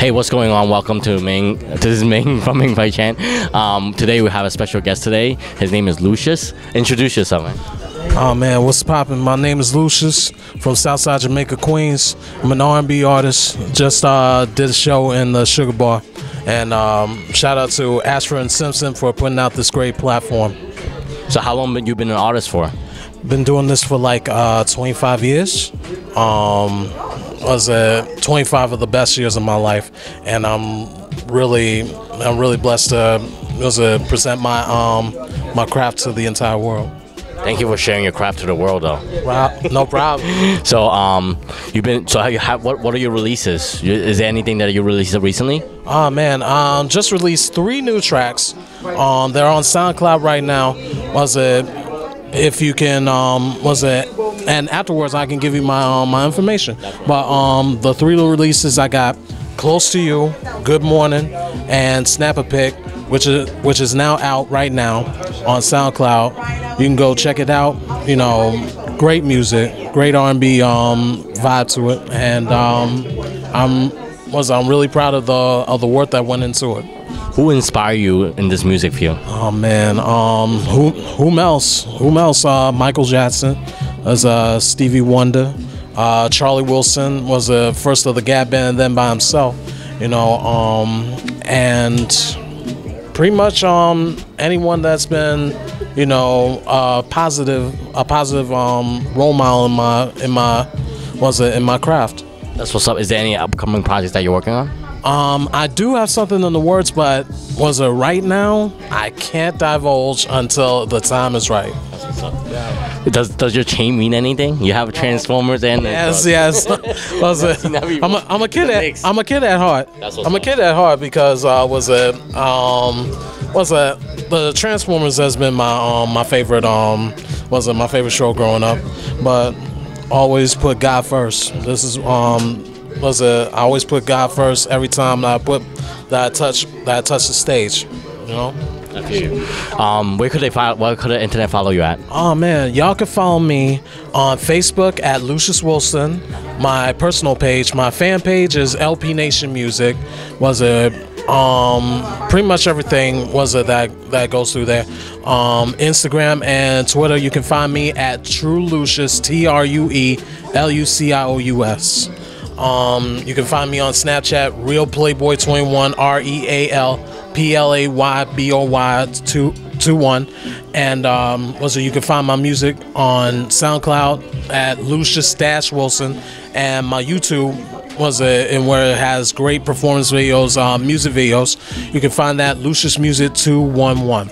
Hey, what's going on? Welcome to Ming. This is Ming from Ming Pai Chan. Um, today we have a special guest today. His name is Lucius. Introduce yourself, man. Oh man, what's poppin'? My name is Lucius from Southside Jamaica, Queens. I'm an R&B artist. Just uh, did a show in the Sugar Bar, and um, shout out to Ashford and Simpson for putting out this great platform. So, how long have you been an artist for? Been doing this for like uh, 25 years. Um, was uh, 25 of the best years of my life, and I'm really, I'm really blessed to was uh, present my um, my craft to the entire world. Thank you for sharing your craft to the world, though. No problem. So, um, you've been. So, how you have what? What are your releases? Is there anything that you released recently? Oh man, um, just released three new tracks. Um, they're on SoundCloud right now. Was it? If you can, um, was it? And afterwards, I can give you my um, my information. But um, the three new releases I got: "Close to You," "Good Morning," and "Snap a Pic," which is which is now out right now on SoundCloud. You can go check it out. You know, great music, great R&B um, vibe to it, and um, I'm was I'm really proud of the of the work that went into it. Who inspired you in this music field? Oh man, um, who whom else? Whom else? Uh, Michael Jackson, as uh, Stevie Wonder, uh, Charlie Wilson was the first of the Gap Band, then by himself, you know, um, and pretty much um, anyone that's been, you know, uh, positive, a positive um, role model in my in my was it in my craft. That's what's up. Is there any upcoming projects that you're working on? Um, I do have something in the works, but was it right now? I can't divulge until the time is right. Does Does your chain mean anything? You have Transformers and Yes, yes. was it? Seen that before. I'm a, I'm a kid at I'm a kid at heart. I'm a kid at heart because uh, was it um was it the Transformers has been my um my favorite um was it my favorite show growing up, but always put God first. This is um was it I always put God first every time that I put that I touch that I touch the stage, you know. Um, where could they follow? Where could the internet follow you at? Oh man, y'all can follow me on Facebook at Lucius Wilson. My personal page, my fan page is LP Nation Music. Was it um pretty much everything was it that that goes through there. Um Instagram and Twitter you can find me at True Lucius T R U E L U C I O U S. Um, you can find me on Snapchat, Real Playboy 21, R E A L P L A Y B O Y 21. And um, also, you can find my music on SoundCloud at Lucius Dash Wilson, and my YouTube was a and where it has great performance videos, um, music videos. You can find that Lucius Music 211.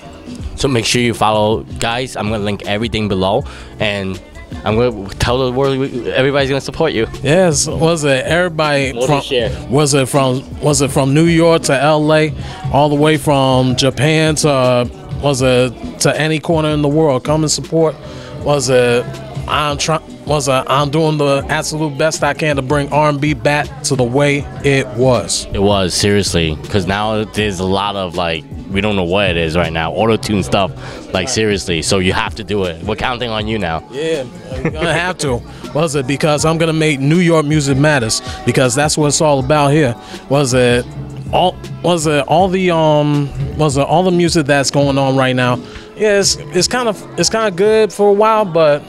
So make sure you follow, guys. I'm gonna link everything below, and I'm gonna tell the world everybody's gonna support you. Yes, was it everybody from was it from was it from New York to LA, all the way from Japan to was it to any corner in the world? Come and support. Was it I'm trying was it I'm doing the absolute best I can to bring R&B back to the way it was. It was seriously, because now there's a lot of like we don't know what it is right now, auto tune stuff. Like seriously, so you have to do it. We're counting on you now. Yeah, you're gonna have to. Was it because I'm gonna make New York music matters because that's what it's all about here. Was it all? Was it all the um? Was it all the music that's going on right now? Yeah, it's it's kind of it's kind of good for a while, but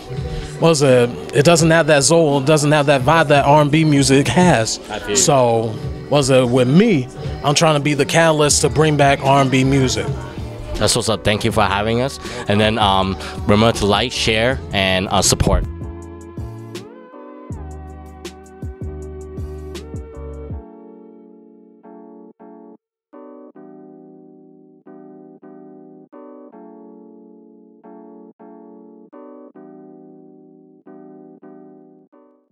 was it? It doesn't have that soul. It doesn't have that vibe that R&B music has. I. So was it with me? I'm trying to be the catalyst to bring back R&B music. That's what's up. Thank you for having us. And then um, remember to like, share, and uh, support.